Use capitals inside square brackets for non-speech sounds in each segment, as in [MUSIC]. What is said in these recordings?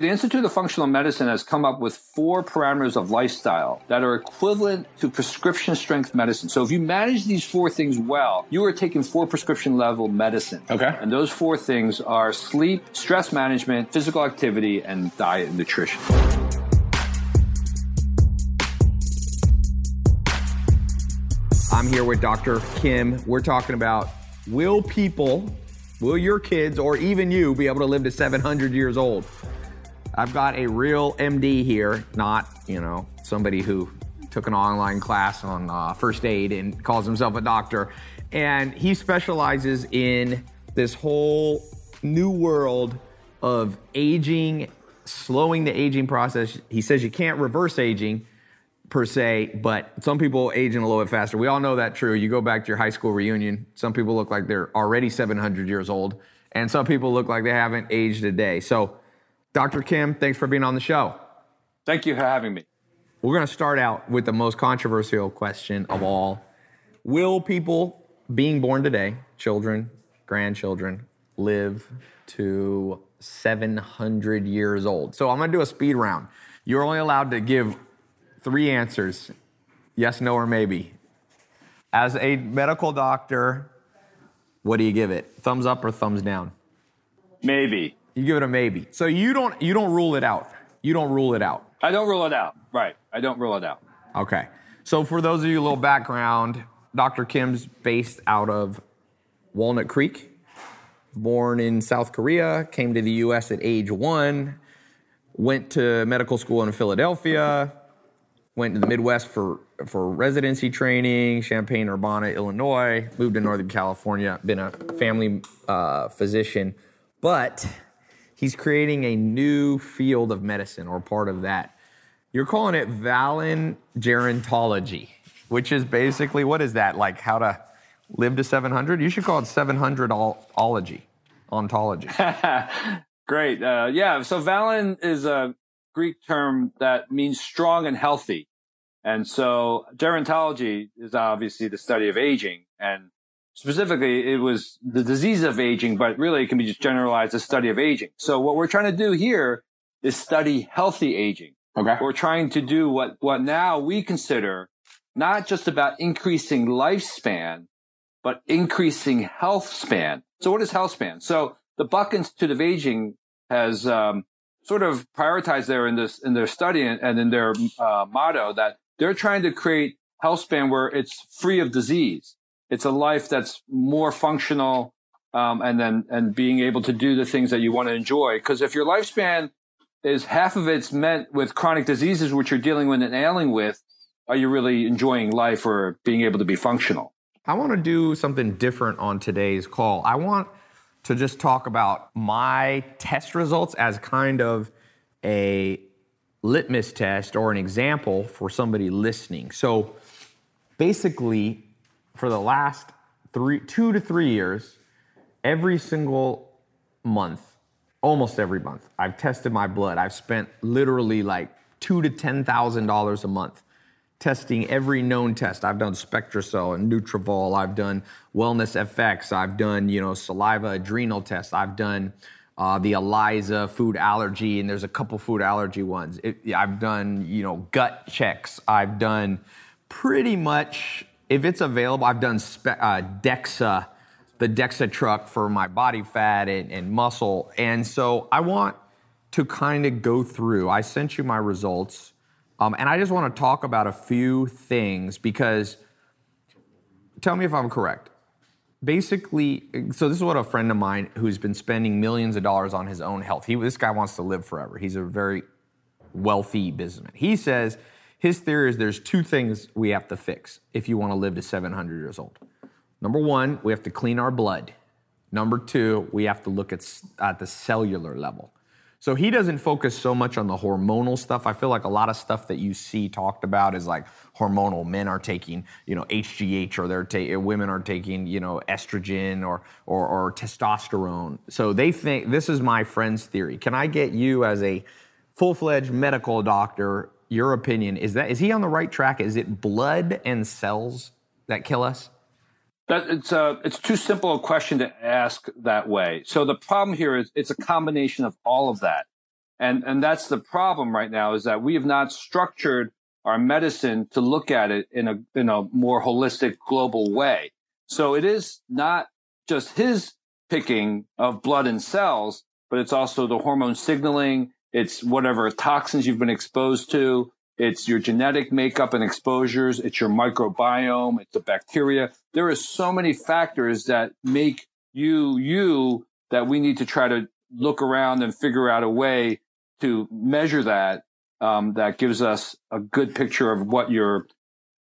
The Institute of Functional Medicine has come up with four parameters of lifestyle that are equivalent to prescription strength medicine. So if you manage these four things well, you are taking four prescription level medicine. Okay. And those four things are sleep, stress management, physical activity, and diet and nutrition. I'm here with Dr. Kim. We're talking about will people, will your kids, or even you be able to live to 700 years old? I've got a real MD here, not, you know, somebody who took an online class on uh, first aid and calls himself a doctor. And he specializes in this whole new world of aging, slowing the aging process. He says you can't reverse aging per se, but some people age in a little bit faster. We all know that true. You go back to your high school reunion, some people look like they're already 700 years old, and some people look like they haven't aged a day. So, Dr. Kim, thanks for being on the show. Thank you for having me. We're going to start out with the most controversial question of all. Will people being born today, children, grandchildren, live to 700 years old? So I'm going to do a speed round. You're only allowed to give three answers yes, no, or maybe. As a medical doctor, what do you give it? Thumbs up or thumbs down? Maybe. You give it a maybe. So you don't you don't rule it out. You don't rule it out. I don't rule it out. Right. I don't rule it out. Okay. So for those of you a little background, Dr. Kim's based out of Walnut Creek. Born in South Korea, came to the US at age 1, went to medical school in Philadelphia, went to the Midwest for for residency training, Champaign Urbana, Illinois, moved to Northern California, been a family uh, physician, but he's creating a new field of medicine or part of that. You're calling it Valen gerontology, which is basically what is that like? How to live to 700? You should call it 700 ology, ontology. [LAUGHS] Great. Uh, yeah. So Valen is a Greek term that means strong and healthy. And so gerontology is obviously the study of aging. And specifically, it was the disease of aging, but really it can be just generalized as study of aging. So what we're trying to do here is study healthy aging. Okay. We're trying to do what, what now we consider not just about increasing lifespan, but increasing health span. So what is health span? So the Buck Institute of Aging has um, sort of prioritized there in this in their study and, and in their uh, motto that they're trying to create health span where it's free of disease. It's a life that's more functional, um, and then and being able to do the things that you want to enjoy. Because if your lifespan is half of it's meant with chronic diseases which you're dealing with and ailing with, are you really enjoying life or being able to be functional? I want to do something different on today's call. I want to just talk about my test results as kind of a litmus test or an example for somebody listening. So basically, for the last three, two to three years, every single month, almost every month, I've tested my blood. I've spent literally like two to ten thousand dollars a month testing every known test. I've done SpectraCell and NutrEval. I've done Wellness FX. I've done you know saliva adrenal tests. I've done uh, the ELISA food allergy, and there's a couple food allergy ones. It, I've done you know gut checks. I've done pretty much if it's available. I've done spe- uh, DEXA, the DEXA truck for my body fat and, and muscle, and so I want to kind of go through. I sent you my results. Um, and I just want to talk about a few things because tell me if I'm correct. Basically, so this is what a friend of mine who's been spending millions of dollars on his own health. He, this guy wants to live forever. He's a very wealthy businessman. He says his theory is there's two things we have to fix if you want to live to 700 years old. Number one, we have to clean our blood. Number two, we have to look at, at the cellular level. So he doesn't focus so much on the hormonal stuff. I feel like a lot of stuff that you see talked about is like hormonal. Men are taking, you know, HGH, or they're ta- women are taking, you know, estrogen or, or or testosterone. So they think this is my friend's theory. Can I get you as a full-fledged medical doctor? Your opinion is that is he on the right track? Is it blood and cells that kill us? That it's a it's too simple a question to ask that way. So the problem here is it's a combination of all of that. And, and that's the problem right now is that we have not structured our medicine to look at it in a, in a more holistic global way. So it is not just his picking of blood and cells, but it's also the hormone signaling. It's whatever toxins you've been exposed to. It's your genetic makeup and exposures. It's your microbiome. It's the bacteria. There are so many factors that make you, you that we need to try to look around and figure out a way to measure that. Um, that gives us a good picture of what your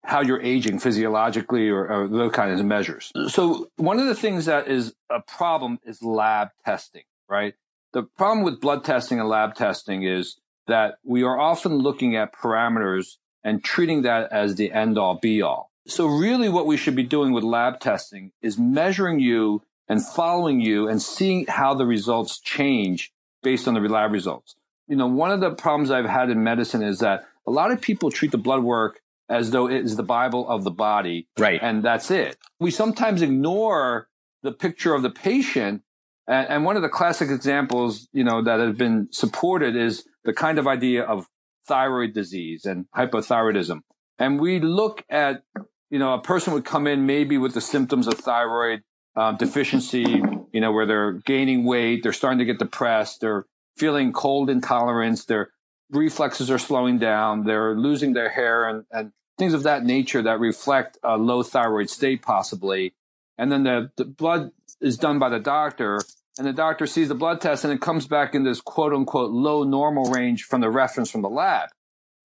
how you're aging physiologically or, or, those kinds of measures. So one of the things that is a problem is lab testing, right? The problem with blood testing and lab testing is that we are often looking at parameters and treating that as the end all be all. So really what we should be doing with lab testing is measuring you and following you and seeing how the results change based on the lab results. You know, one of the problems I've had in medicine is that a lot of people treat the blood work as though it is the Bible of the body. Right. And that's it. We sometimes ignore the picture of the patient. And, and one of the classic examples, you know, that have been supported is the kind of idea of thyroid disease and hypothyroidism. And we look at, you know, a person would come in maybe with the symptoms of thyroid um, deficiency, you know, where they're gaining weight, they're starting to get depressed, they're feeling cold intolerance, their reflexes are slowing down, they're losing their hair and, and things of that nature that reflect a low thyroid state possibly. And then the, the blood is done by the doctor and the doctor sees the blood test and it comes back in this quote unquote low normal range from the reference from the lab.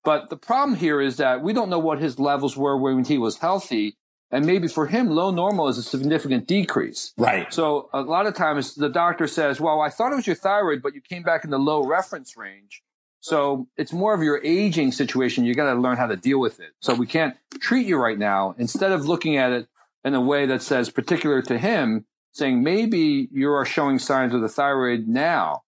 But the problem here is that we don't know what his levels were when he was healthy. And maybe for him, low normal is a significant decrease. Right. So a lot of times the doctor says, well, I thought it was your thyroid, but you came back in the low reference range. So it's more of your aging situation. You got to learn how to deal with it. So we can't treat you right now. Instead of looking at it in a way that says particular to him, saying maybe you are showing signs of the thyroid now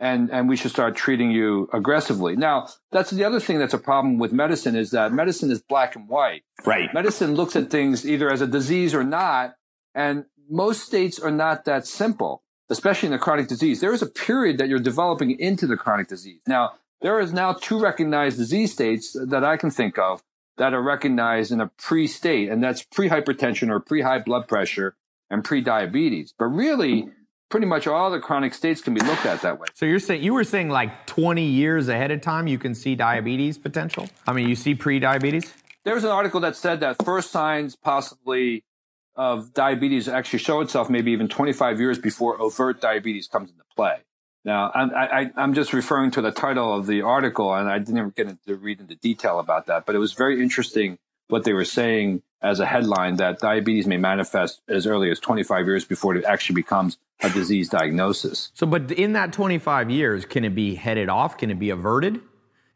and and we should start treating you aggressively. Now, that's the other thing that's a problem with medicine is that medicine is black and white. Right. Medicine looks at things either as a disease or not, and most states are not that simple, especially in the chronic disease. There is a period that you're developing into the chronic disease. Now, there is now two recognized disease states that I can think of that are recognized in a pre-state, and that's pre-hypertension or pre-high blood pressure and pre-diabetes. But really, pretty much all the chronic states can be looked at that way. So you're saying you were saying like 20 years ahead of time you can see diabetes potential? I mean, you see pre-diabetes? There was an article that said that first signs possibly of diabetes actually show itself maybe even 25 years before overt diabetes comes into play. Now, I, am just referring to the title of the article, and I didn't get into read into detail about that, but it was very interesting what they were saying as a headline that diabetes may manifest as early as 25 years before it actually becomes a disease diagnosis. So, but in that 25 years, can it be headed off? Can it be averted?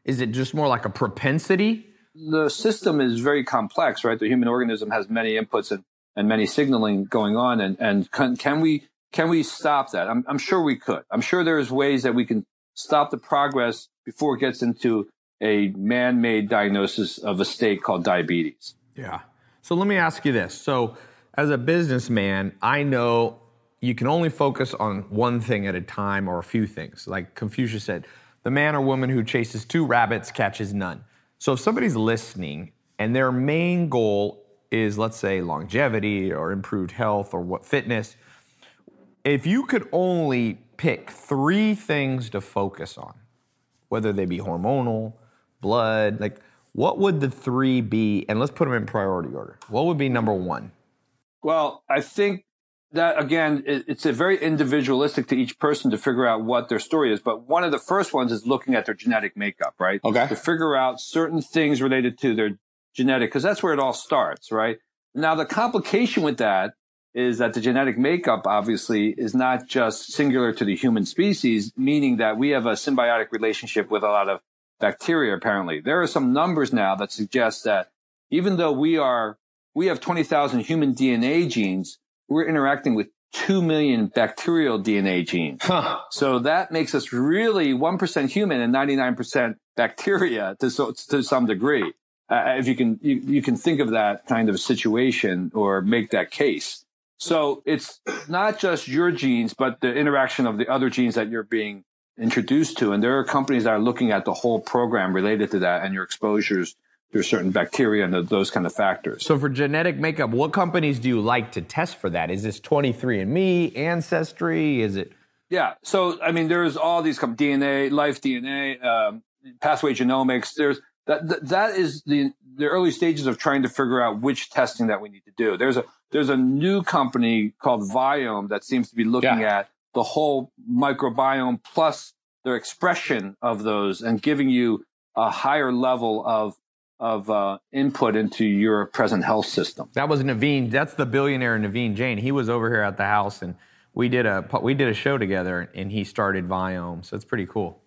Is it just more like a propensity? The system is very complex, right? The human organism has many inputs and, and many signaling going on. And, and can, can we, can we stop that? I'm, I'm sure we could. I'm sure there's ways that we can stop the progress before it gets into a man-made diagnosis of a state called diabetes. Yeah. So let me ask you this. So as a businessman, I know you can only focus on one thing at a time or a few things. Like Confucius said, the man or woman who chases two rabbits catches none. So if somebody's listening and their main goal is, let's say, longevity or improved health or what fitness, if you could only pick three things to focus on, whether they be hormonal, blood, like what would the three be? And let's put them in priority order. What would be number one? Well, I think that again, it's a very individualistic to each person to figure out what their story is. But one of the first ones is looking at their genetic makeup, right? Okay. To figure out certain things related to their genetic, because that's where it all starts, right? Now, the complication with that is that the genetic makeup obviously is not just singular to the human species, meaning that we have a symbiotic relationship with a lot of bacteria, apparently. There are some numbers now that suggest that even though we are, we have 20,000 human DNA genes, we're interacting with 2 million bacterial DNA genes. Huh. So that makes us really 1% human and 99% bacteria to, so, to some degree. Uh, if you can, you, you can think of that kind of situation or make that case. So it's not just your genes, but the interaction of the other genes that you're being introduced to. And there are companies that are looking at the whole program related to that and your exposures to certain bacteria and those kind of factors. So for genetic makeup, what companies do you like to test for that? Is this 23andMe, Ancestry? Is it? Yeah. So, I mean, there's all these DNA, Life DNA, um, Pathway Genomics. There's that, that, that is the, the early stages of trying to figure out which testing that we need to do. There's a, there's a new company called Viome that seems to be looking yeah. at the whole microbiome plus their expression of those and giving you a higher level of of uh, input into your present health system. That was Naveen. That's the billionaire Naveen Jain. He was over here at the house, and we did a we did a show together, and he started Viome. So it's pretty cool.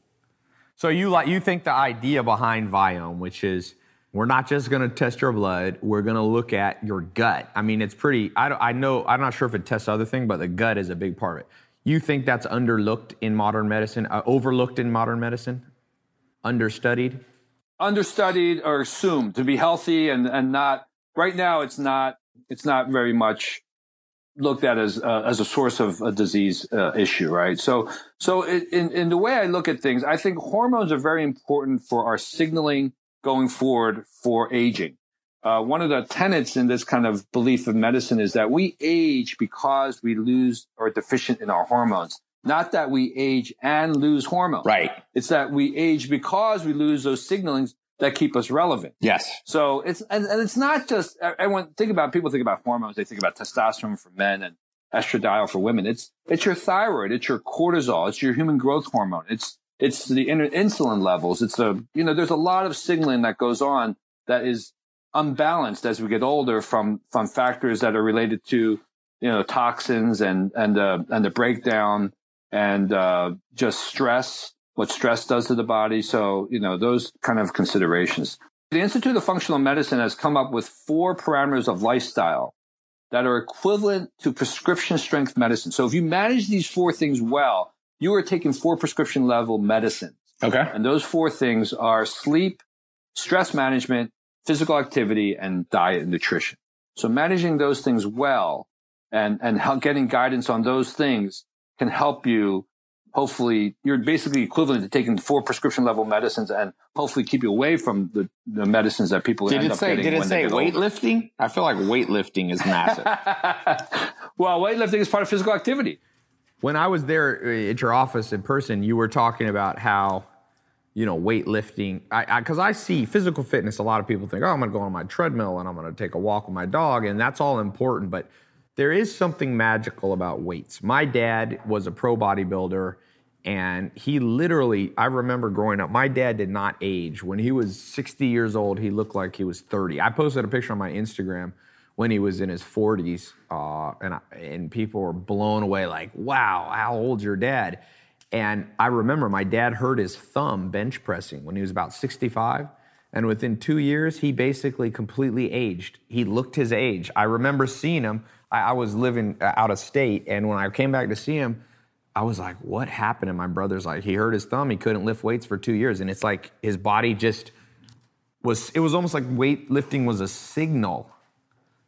So you like you think the idea behind Viome, which is we're not just going to test your blood, we're going to look at your gut. I mean, it's pretty. I, I know I'm not sure if it tests other things, but the gut is a big part of it. You think that's underlooked in modern medicine, uh, overlooked in modern medicine, understudied? understudied or assumed to be healthy and, and not right now it's not it's not very much looked at as uh, as a source of a disease uh, issue right? So so in in the way i look at things i think hormones are very important for our signaling going forward for aging uh, one of the tenets in this kind of belief of medicine is that we age because we lose or deficient in our hormones not that we age and lose hormones. Right. It's that we age because we lose those signalings that keep us relevant. Yes. So it's, and, and it's not just, everyone think about, people think about hormones. They think about testosterone for men and estradiol for women. It's, it's your thyroid. It's your cortisol. It's your human growth hormone. It's, it's the insulin levels. It's a, you know, there's a lot of signaling that goes on that is unbalanced as we get older from, from factors that are related to, you know, toxins and, and, uh, and the breakdown and uh, just stress, what stress does to the body. So, you know, those kind of considerations. The Institute of Functional Medicine has come up with four parameters of lifestyle that are equivalent to prescription strength medicine. So if you manage these four things well, you are taking four prescription level medicines. Okay. And those four things are sleep, stress management, physical activity, and diet and nutrition. So managing those things well and, and getting guidance on those things can help you hopefully you're basically equivalent to taking four prescription level medicines and hopefully keep you away from the, the medicines that people did end it up say, getting Did it when say weightlifting? Older. I feel like weightlifting is massive. [LAUGHS] well, weightlifting is part of physical activity. When I was there uh, at your office in person, you were talking about how, you know, weightlifting. Because I, I, I see physical fitness. A lot of people think, oh, I'm going to go on my treadmill and I'm going to take a walk with my dog, and that's all important. But there is something magical about weights. My dad was a pro bodybuilder and he literally, I remember growing up, my dad did not age. When he was 60 years old, he looked like he was 30. I posted a picture on my Instagram when he was in his 40s, uh, and, I, and people were blown away, like, wow, how old's your dad? And I remember my dad hurt his thumb bench pressing when he was about 65. And within two years, he basically completely aged. He looked his age. I remember seeing him I, I was living uh, out of state, and when I came back to see him, I was like, what happened? And my brother's like, he hurt his thumb. He couldn't lift weights for two years. And it's like his body just was, it was almost like weightlifting was a signal.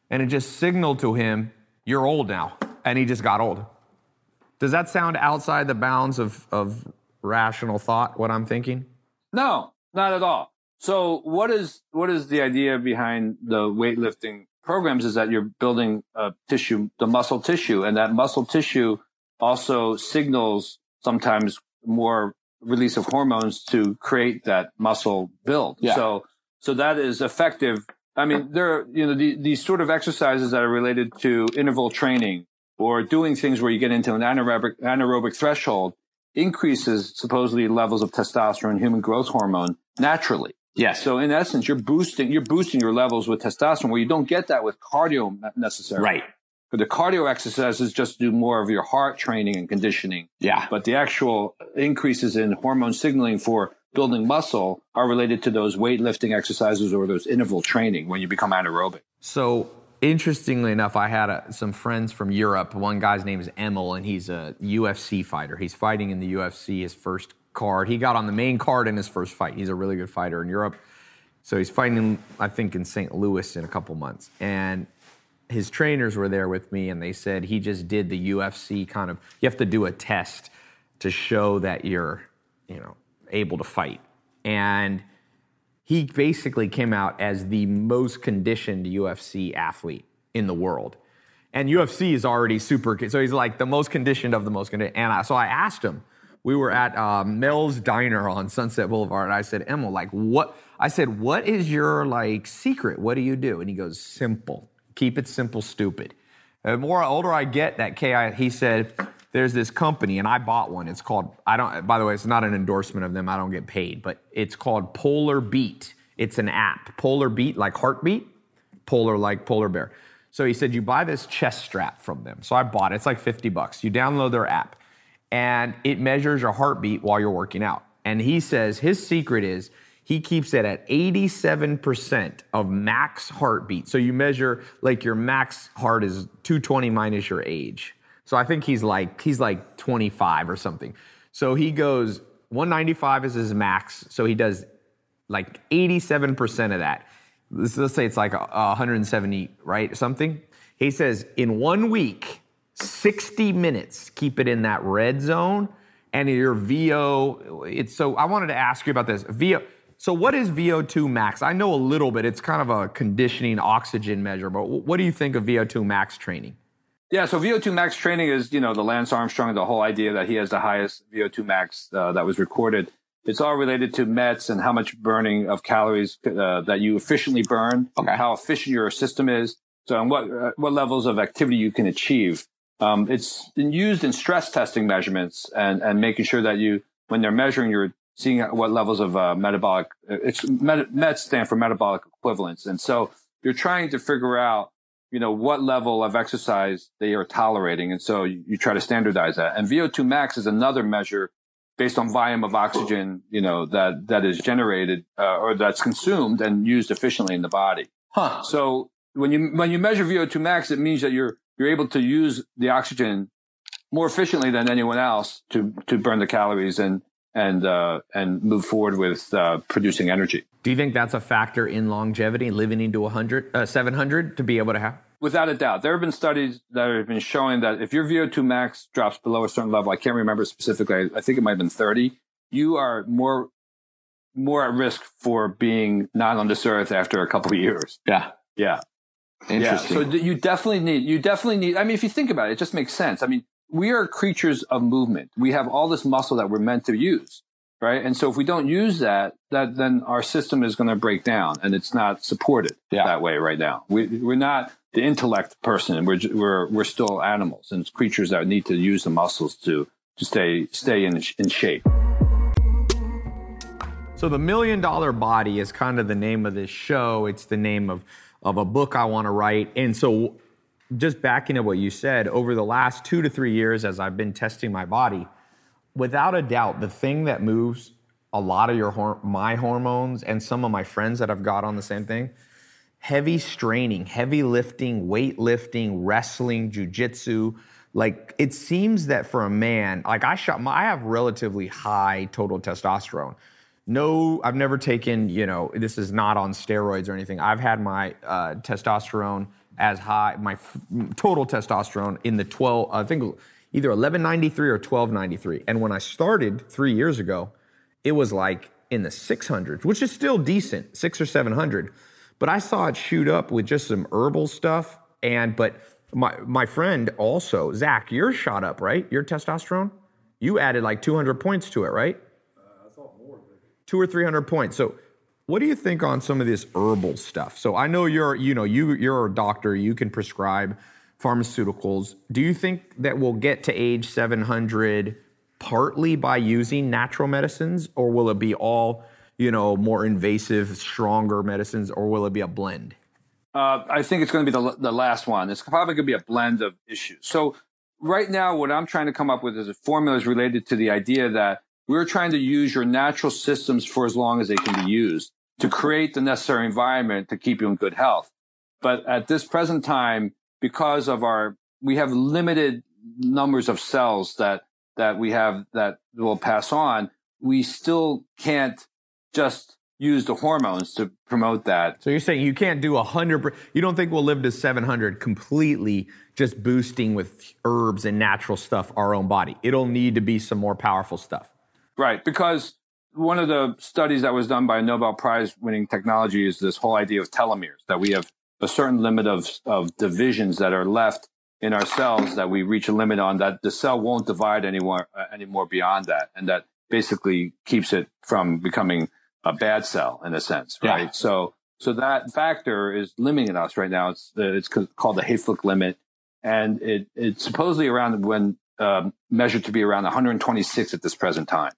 And it just signaled to him, you're old now. And he just got old. Does that sound outside the bounds of, of rational thought, what I'm thinking? No, not at all. So what is what is the idea behind the weightlifting programs is that you're building a tissue, the muscle tissue, and that muscle tissue also signals sometimes more release of hormones to create that muscle build. Yeah. So, so that is effective. I mean, there are, you know, the, these sort of exercises that are related to interval training or doing things where you get into an anaerobic, anaerobic threshold increases supposedly levels of testosterone, human growth hormone naturally. Yes. So in essence, you're boosting you're boosting your levels with testosterone, where you don't get that with cardio necessarily. Right. But the cardio exercises just do more of your heart training and conditioning. Yeah. But the actual increases in hormone signaling for building muscle are related to those weightlifting exercises or those interval training when you become anaerobic. So interestingly enough, I had a, some friends from Europe. One guy's name is Emil, and he's a UFC fighter. He's fighting in the UFC. His first card. He got on the main card in his first fight. He's a really good fighter in Europe. So he's fighting, I think, in St. Louis in a couple months. And his trainers were there with me, and they said he just did the UFC kind of. You have to do a test to show that you're you know, able to fight. And he basically came out as the most conditioned UFC athlete in the world. And UFC is already super, so he's like the most conditioned of the most conditioned. And I, so I asked him, we were at uh, Mel's Diner on Sunset Boulevard. And I said, Emil, like, what? I said, what is your like secret? What do you do? And he goes, simple. Keep it simple, stupid. The more older I get, that KI, he said, there's this company, and I bought one. It's called, I don't, by the way, it's not an endorsement of them. I don't get paid, but it's called Polar Beat. It's an app. Polar Beat, like heartbeat, polar like polar bear. So he said, you buy this chest strap from them. So I bought it. It's like 50 bucks. You download their app, and it measures your heartbeat while you're working out. And he says his secret is he keeps it at 87% of max heartbeat. So you measure like your max heart is 220 minus your age. So I think he's like he's like 25 or something. So he goes 195 is his max. So he does like 87% of that. Let's, let's say it's like a, a 170, right? Something. He says in one week, 60 minutes, keep it in that red zone. And your VO, it's so I wanted to ask you about this. VO, so what is VO2 max? I know a little bit. It's kind of a conditioning oxygen measure, but what do you think of VO2 max training? Yeah, so VO2 max training is, you know, the Lance Armstrong, the whole idea that he has the highest VO2 max uh, that was recorded. It's all related to METs and how much burning of calories uh, that you efficiently burn, okay. how efficient your system is, so and what uh, what levels of activity you can achieve. Um, it's been used in stress testing measurements and and making sure that you, when they're measuring, you're seeing what levels of uh, metabolic. It's METs stand for metabolic equivalence, and so you're trying to figure out you know, what level of exercise they are tolerating. And so you, you, try to standardize that. And VO2 max is another measure based on volume of oxygen, you know, that, that is generated, uh, or that's consumed and used efficiently in the body. Huh. So when you, when you measure VO2 max, it means that you're, you're able to use the oxygen more efficiently than anyone else to, to burn the calories and, and, uh, and move forward with, uh, producing energy. Do you think that's a factor in longevity, living into 100, uh, 700 to be able to have? Without a doubt. There have been studies that have been showing that if your VO2 max drops below a certain level, I can't remember specifically, I think it might have been 30, you are more more at risk for being not on this earth after a couple of years. Yeah. Yeah. Interesting. Yeah. So you definitely need, you definitely need, I mean, if you think about it, it just makes sense. I mean, we are creatures of movement. We have all this muscle that we're meant to use right? And so if we don't use that, that then our system is going to break down, and it's not supported yeah. that way right now. We, we're not the intellect person. We're we're we're still animals and creatures that need to use the muscles to to stay stay in in shape. So the million dollar body is kind of the name of this show. It's the name of of a book I want to write, and so. Just backing up what you said, over the last two to three years, as I've been testing my body, without a doubt, the thing that moves a lot of your my hormones and some of my friends that I've got on the same thing, heavy straining, heavy lifting, weight lifting, wrestling, jujitsu. Like it seems that for a man, like I shot, my, I have relatively high total testosterone. No, I've never taken, you know, this is not on steroids or anything. I've had my uh, testosterone as high, my f- total testosterone in the 12, I think either 1193 or 1293. And when I started three years ago, it was like in the 600s, which is still decent, six or 700. But I saw it shoot up with just some herbal stuff. And, but my, my friend also, Zach, you're shot up, right? Your testosterone? You added like 200 points to it, right? Uh, I thought more. Two or 300 points. So, what do you think on some of this herbal stuff? So I know you're, you know, you you're a doctor. You can prescribe pharmaceuticals. Do you think that we'll get to age 700 partly by using natural medicines, or will it be all, you know, more invasive, stronger medicines, or will it be a blend? Uh, I think it's going to be the, the last one. It's probably going to be a blend of issues. So right now, what I'm trying to come up with is a formula is related to the idea that we're trying to use your natural systems for as long as they can be used to create the necessary environment to keep you in good health. But at this present time, because of our, we have limited numbers of cells that, that we have that will pass on. We still can't just use the hormones to promote that. So you're saying you can't do a hundred, you don't think we'll live to 700 completely just boosting with herbs and natural stuff our own body. It'll need to be some more powerful stuff. Right. Because one of the studies that was done by a Nobel Prize winning technology is this whole idea of telomeres, that we have a certain limit of, of divisions that are left in our cells that we reach a limit on that the cell won't divide anymore, uh, anymore beyond that. And that basically keeps it from becoming a bad cell in a sense, right? Yeah. So, so that factor is limiting us right now. It's, it's called the Hayflick limit. And it, it's supposedly around when um, measured to be around 126 at this present time.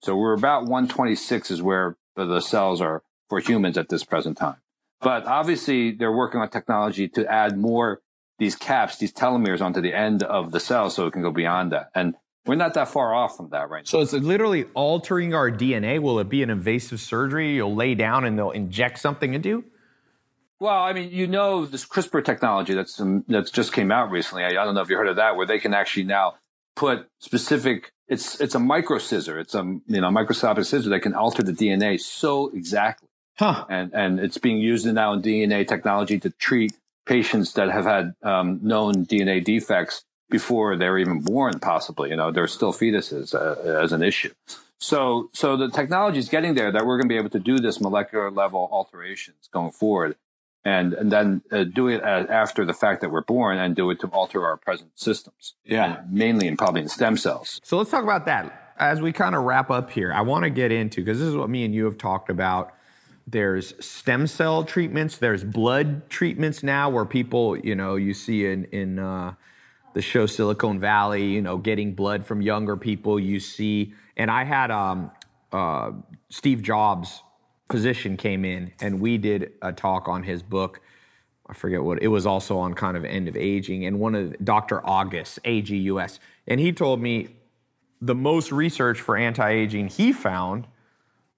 So we're about 126 is where the cells are for humans at this present time. But obviously they're working on technology to add more these caps, these telomeres onto the end of the cell so it can go beyond that. And we're not that far off from that right so now. it's literally altering our DNA. Will it be an invasive surgery? You'll lay down and they'll inject something into you? Well, I mean, you know, this CRISPR technology that's um, that's just came out recently. I, I, don't know if you heard of that, where they can actually now put specific. It's it's a micro scissor. It's a you know microscopic scissor that can alter the DNA so exactly. Huh. And and it's being used now in DNA technology to treat patients that have had um, known DNA defects before they're even born, possibly. You know, they're still fetuses uh, as an issue. So, so the technology is getting there that we're going to be able to do this molecular level alterations going forward, and and then uh, do it after the fact that we're born, and do it to alter our present systems. Yeah, mainly and probably in stem cells. So let's talk about that as we kind of wrap up here. I want to get into because this is what me and you have talked about there's stem cell treatments there's blood treatments now where people you know you see in in uh, the show silicon valley you know getting blood from younger people you see and i had um, uh, steve jobs physician came in and we did a talk on his book i forget what it was also on kind of end of aging and one of dr august agus and he told me the most research for anti-aging he found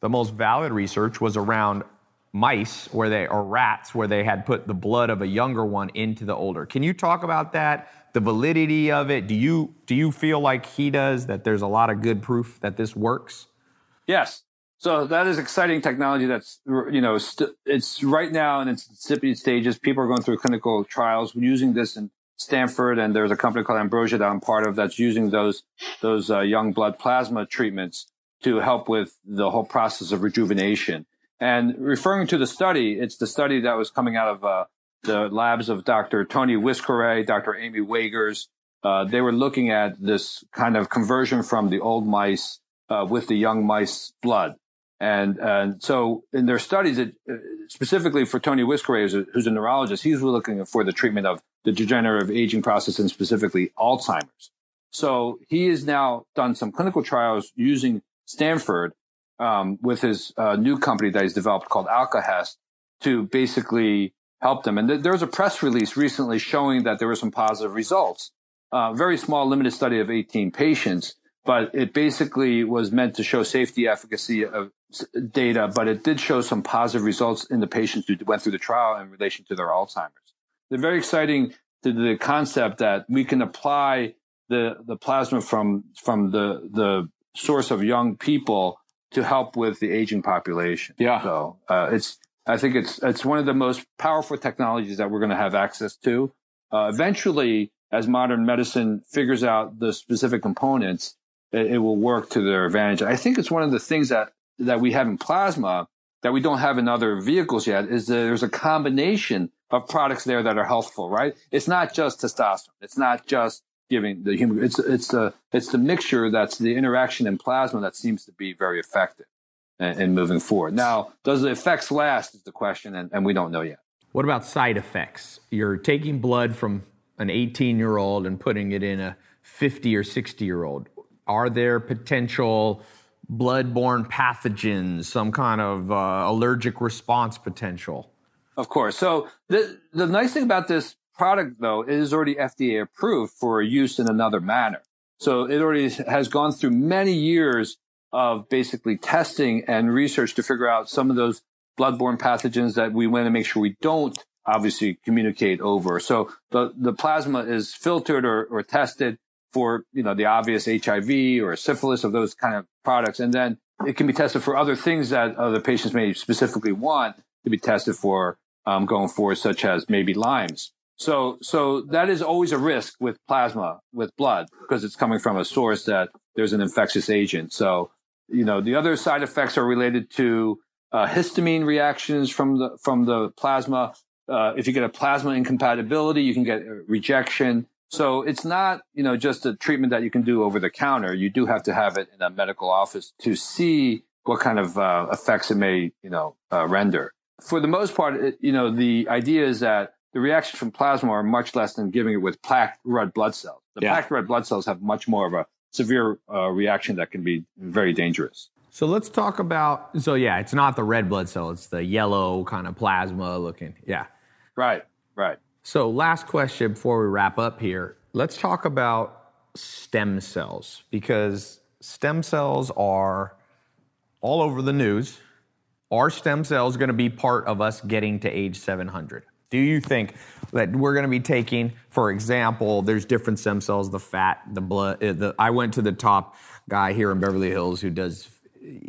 the most valid research was around mice where they or rats where they had put the blood of a younger one into the older. Can you talk about that? The validity of it? Do you do you feel like he does that there's a lot of good proof that this works? Yes. So that is exciting technology that's you know st- it's right now in its incipient stages. People are going through clinical trials using this in Stanford, and there's a company called Ambrosia that I'm part of that's using those those uh, young blood plasma treatments to help with the whole process of rejuvenation. And referring to the study, it's the study that was coming out of uh, the labs of Dr. Tony Wyss-Coray, Dr. Amy Wagers. Uh, they were looking at this kind of conversion from the old mice uh, with the young mice blood. And, and so in their studies, it, uh, specifically for Tony Wyss-Coray, who's a, who's a neurologist, he's looking for the treatment of the degenerative aging process and specifically Alzheimer's. So he has now done some clinical trials using Stanford um, with his uh, new company that he's developed called Alkahest to basically help them. And th- there was a press release recently showing that there were some positive results. Uh, very small, limited study of 18 patients, but it basically was meant to show safety, efficacy of data, but it did show some positive results in the patients who went through the trial in relation to their Alzheimer's. They're very exciting to the concept that we can apply the, the plasma from, from the, the source of young people to help with the aging population. Yeah. So uh, it's I think it's it's one of the most powerful technologies that we're going to have access to. Uh, eventually, as modern medicine figures out the specific components, it, it, will work to their advantage. I think it's one of the things that that we have in plasma that we don't have in other vehicles yet is that there's a combination of products there that are healthful, right? It's not just testosterone. It's not just giving the human. It's it's the it's the mixture that's the interaction in plasma that seems to be very effective in, in moving forward. Now, does the effects last? Is the question, and, and we don't know yet. What about side effects? You're taking blood from an 18 year old and putting it in a 50 or 60 year old. Are there potential blood-borne pathogens, some kind of uh, allergic response potential? Of course. So the the nice thing about this product, though, is already FDA approved for use in another manner. So it already has gone through many years of basically testing and research to figure out some of those bloodborne pathogens that we want to make sure we don't obviously communicate over. So the, the plasma is filtered or, or tested for, you know, the obvious HIV or syphilis of those kind of products. And then it can be tested for other things that other patients may specifically want to be tested for um, going forward, such as maybe Lyme's. So, so that is always a risk with plasma, with blood, because it's coming from a source that there's an infectious agent. So you know, the other side effects are related to uh, histamine reactions from the from the plasma. Uh, if you get a plasma incompatibility, you can get rejection. So it's not, you know, just a treatment that you can do over the counter. You do have to have it in a medical office to see what kind of uh, effects it may, you know, uh, render. For the most part, it, you know, the idea is that the reactions from plasma are much less than giving it with packed red blood cells. The yeah. packed red blood cells have much more of a severe uh, reaction that can be very dangerous. So let's talk about. So yeah, it's not the red blood cell; it's the yellow kind of plasma looking. Yeah. Right. Right. So last question before we wrap up here. Let's talk about stem cells because stem cells are all over the news. Are stem cells going to be part of us getting to age 700? Do you think that we're going to be taking, for example, there's different stem cells, the fat, the blood. Uh, the, I went to the top guy here in Beverly Hills who does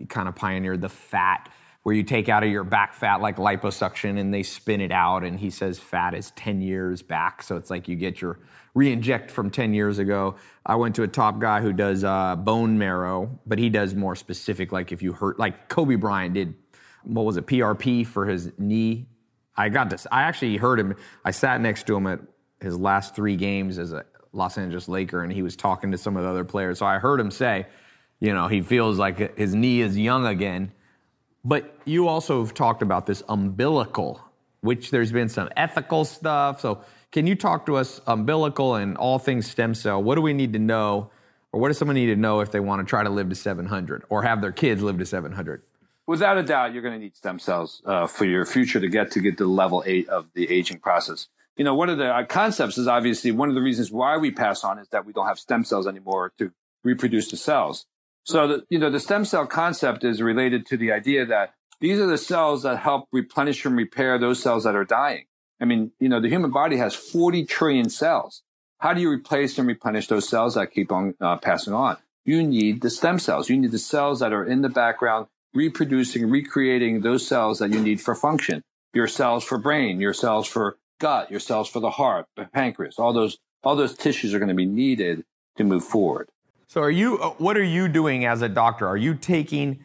kind of pioneered the fat where you take out of your back fat like liposuction and they spin it out and he says fat is 10 years back. So it's like you get your re-inject from 10 years ago. I went to a top guy who does uh, bone marrow but he does more specific like if you hurt like kobe bryant did what was it prp for his knee? I got this i actually heard him i sat next to him at his last three games as a los angeles laker and he was talking to some of the other players. So i heard him say you know, he feels like his knee is young again. But you also have talked about this umbilical, which there's been some ethical stuff. So, can you talk to us umbilical and all things stem cell? What do we need to know, or what does someone need to know if they want to try to live to 700 or have their kids live to 700? Without a doubt, you're going to need stem cells uh, for your future to get to get to level eight of the aging process. You know, one of the uh, concepts is obviously one of the reasons why we pass on is that we don't have stem cells anymore to reproduce the cells. So, the, you know, the stem cell concept is related to the idea that these are the cells that help replenish and repair those cells that are dying. I mean, you know, the human body has 40 trillion cells. How do you replace and replenish those cells that keep on uh, passing on? You need the stem cells. You need the cells that are in the background, reproducing, recreating those cells that you need for function. Your cells for brain, your cells for gut, your cells for the heart, the pancreas, all those, all those tissues are going to be needed to move forward. So are you uh, what are you doing as a doctor? Are you taking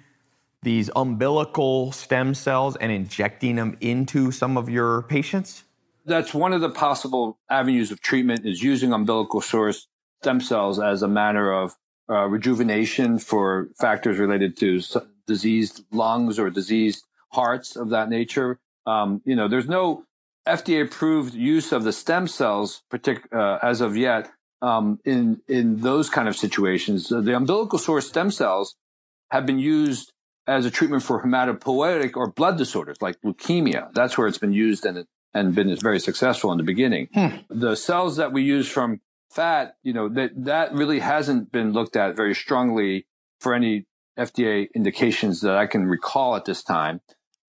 these umbilical stem cells and injecting them into some of your patients? That's one of the possible avenues of treatment is using umbilical source stem cells as a manner of uh, rejuvenation for factors related to diseased lungs or diseased hearts of that nature. Um, you know, there's no FDA approved use of the stem cells partic- uh, as of yet um, in in those kind of situations. The umbilical source stem cells have been used as a treatment for hematopoietic or blood disorders like leukemia. That's where it's been used and and been very successful in the beginning. Hmm. The cells that we use from fat, you know, that that really hasn't been looked at very strongly for any FDA indications that I can recall at this time.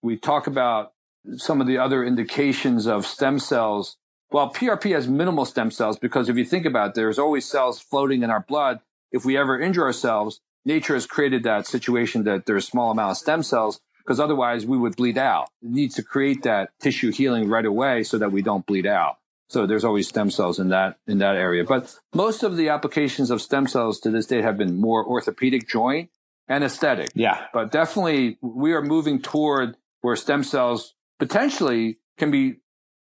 We talk about some of the other indications of stem cells well, PRP has minimal stem cells because if you think about it, there's always cells floating in our blood. If we ever injure ourselves, nature has created that situation that there's a small amount of stem cells because otherwise we would bleed out. It needs to create that tissue healing right away so that we don't bleed out. So there's always stem cells in that in that area. But most of the applications of stem cells to this day have been more orthopedic joint and aesthetic. Yeah. But definitely we are moving toward where stem cells potentially can be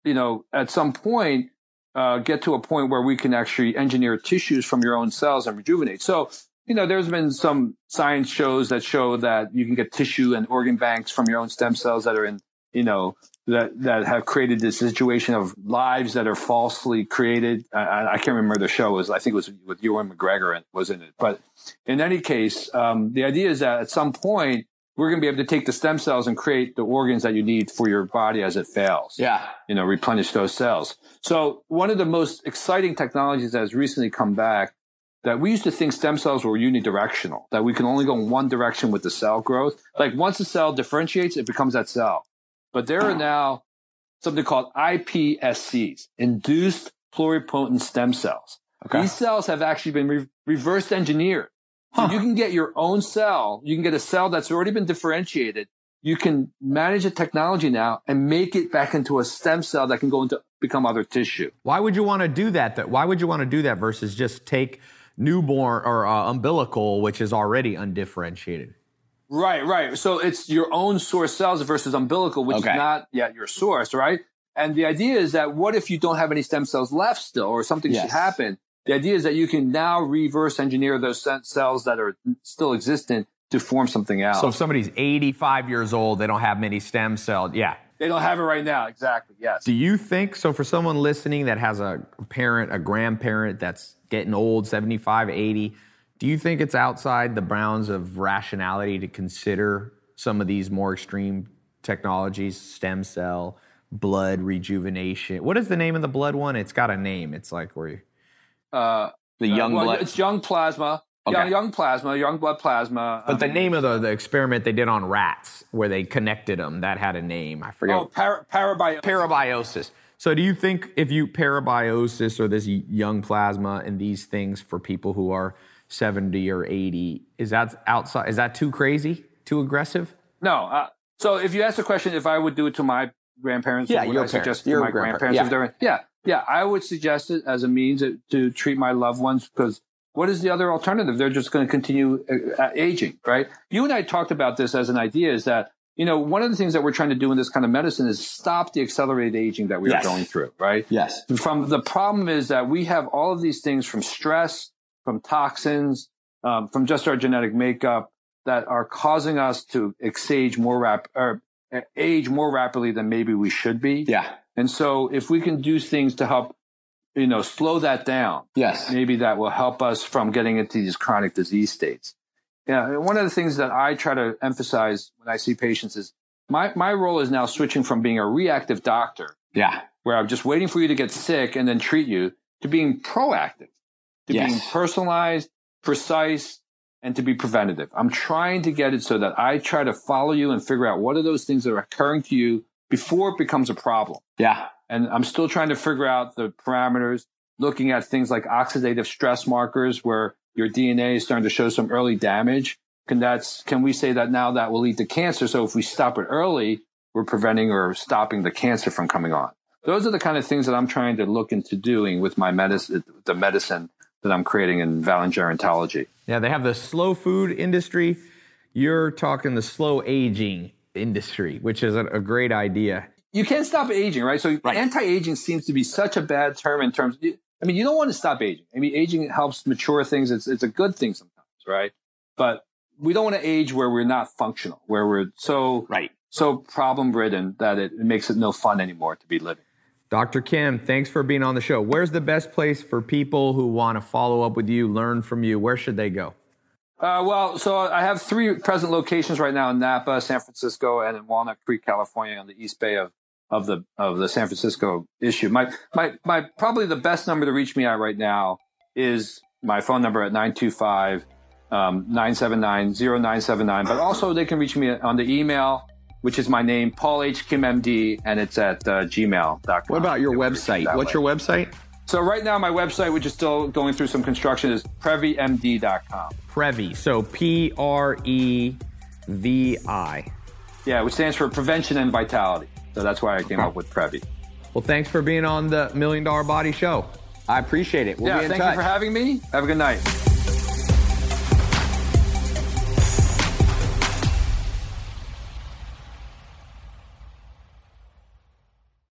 you know, at some point, uh, get to a point where we can actually engineer tissues from your own cells and rejuvenate. So, you know, there's been some science shows that show that you can get tissue and organ banks from your own stem cells that are in, you know, that, that have created this situation of lives that are falsely created. I, I can't remember the show was, I think it was with Ewan McGregor was in it. But in any case, um, the idea is that at some point, we're going to be able to take the stem cells and create the organs that you need for your body as it fails. Yeah. You know, replenish those cells. So one of the most exciting technologies that has recently come back that we used to think stem cells were unidirectional, that we can only go in one direction with the cell growth. Like once the cell differentiates, it becomes that cell. But there are now something called iPSCs, induced pluripotent stem cells. Okay. These cells have actually been re- reverse engineered. Huh. You can get your own cell. You can get a cell that's already been differentiated. You can manage a technology now and make it back into a stem cell that can go into become other tissue. Why would you want to do that? That why would you want to do that versus just take newborn or uh, umbilical, which is already undifferentiated? Right, right. So it's your own source cells versus umbilical, which Okay. is not yet your source, right? And the idea is that what if you don't have any stem cells left still, or something Yes. should happen? The idea is that you can now reverse engineer those cells that are still existent to form something else. So if somebody's 85 years old, they don't have many stem cells. Yeah. they don't have it right now. Exactly. Yes. Do you think so? For someone listening that has a parent, a grandparent that's getting old, 75, 80, do you think it's outside the bounds of rationality to consider some of these more extreme technologies, stem cell, blood rejuvenation? What is the name of the blood one? It's got a name. It's like where you, Uh, the young well, blood. It's young plasma. Okay. Young, young plasma, young blood plasma. But the Um, name of the, the experiment they did on rats, where they connected them, that had a name. I forget. Oh, para, parabio- parabiosis. So, do you think if you parabiosis or this young plasma and these things for people who are 70 or 80, is that outside? Is that too crazy? Too aggressive? No. Uh, so if you ask the question, if I would do it to my grandparents, Yeah, or would your I suggest parents, your to my grandparents, grandparents? yeah. If they're, yeah, yeah, I would suggest it as a means to, treat my loved ones because what is the other alternative? They're just going to continue uh, uh, aging, right? You and I talked about this as an idea is that, you know, one of the things that we're trying to do in this kind of medicine is stop the accelerated aging that we Yes. are going through, right? Yes. from the problem is that we have all of these things from stress, from toxins, um, from just our genetic makeup that are causing us to age more rap or uh, age more rapidly than maybe we should be. Yeah. And so if we can do things to help, you know, slow that down, Yes. maybe that will help us from getting into these chronic disease states. Yeah. One of the things that I try to emphasize when I see patients is my, my role is now switching from being a reactive doctor Yeah. where I'm just waiting for you to get sick and then treat you to being proactive, to Yes. being personalized, precise, and to be preventative. I'm trying to get it so that I try to follow you and figure out what are those things that are occurring to you before it becomes a problem. Yeah. And I'm still trying to figure out the parameters, looking at things like oxidative stress markers where your DNA is starting to show some early damage. Can that's, can we say that now that will lead to cancer? So if we stop it early, we're preventing or stopping the cancer from coming on. Those are the kind of things that I'm trying to look into doing with my medicine, the medicine that I'm creating in Valengerontology. Yeah. They have the slow food industry. You're talking the slow aging industry, which is a, a great idea. you can't stop aging, right? So Right. anti-aging seems to be such a bad term in terms. I mean, you don't want to stop aging. I mean, aging helps mature things. It's it's a good thing sometimes, right? But we don't want to age where we're not functional, where we're so Right. so problem ridden that it, it makes it no fun anymore to be living. Dr. Kim, thanks for being on the show. Where's the best place for people who want to follow up with you, learn from you? Where should they go? Uh, well, so I have three present locations right now in Napa, San Francisco, and in Walnut Creek, California, on the east bay of of the of the San Francisco issue. My my my probably the best number to reach me at right now is my phone number at 925 um, 979 0979. But also they can reach me on the email, which is my name, Paul H. Kim MD, and it's at uh, gmail.com. What about your They can reach me website? What's way. your website? So right now, my website, which is still going through some construction, is previmd.com. Previ. So P R E V I. Yeah, which stands for prevention and vitality. So that's why I came up with Previ. Well, thanks for being on the Million Dollar Body Show. I appreciate it. We'll yeah, be in thank touch. you for having me. Have a good night.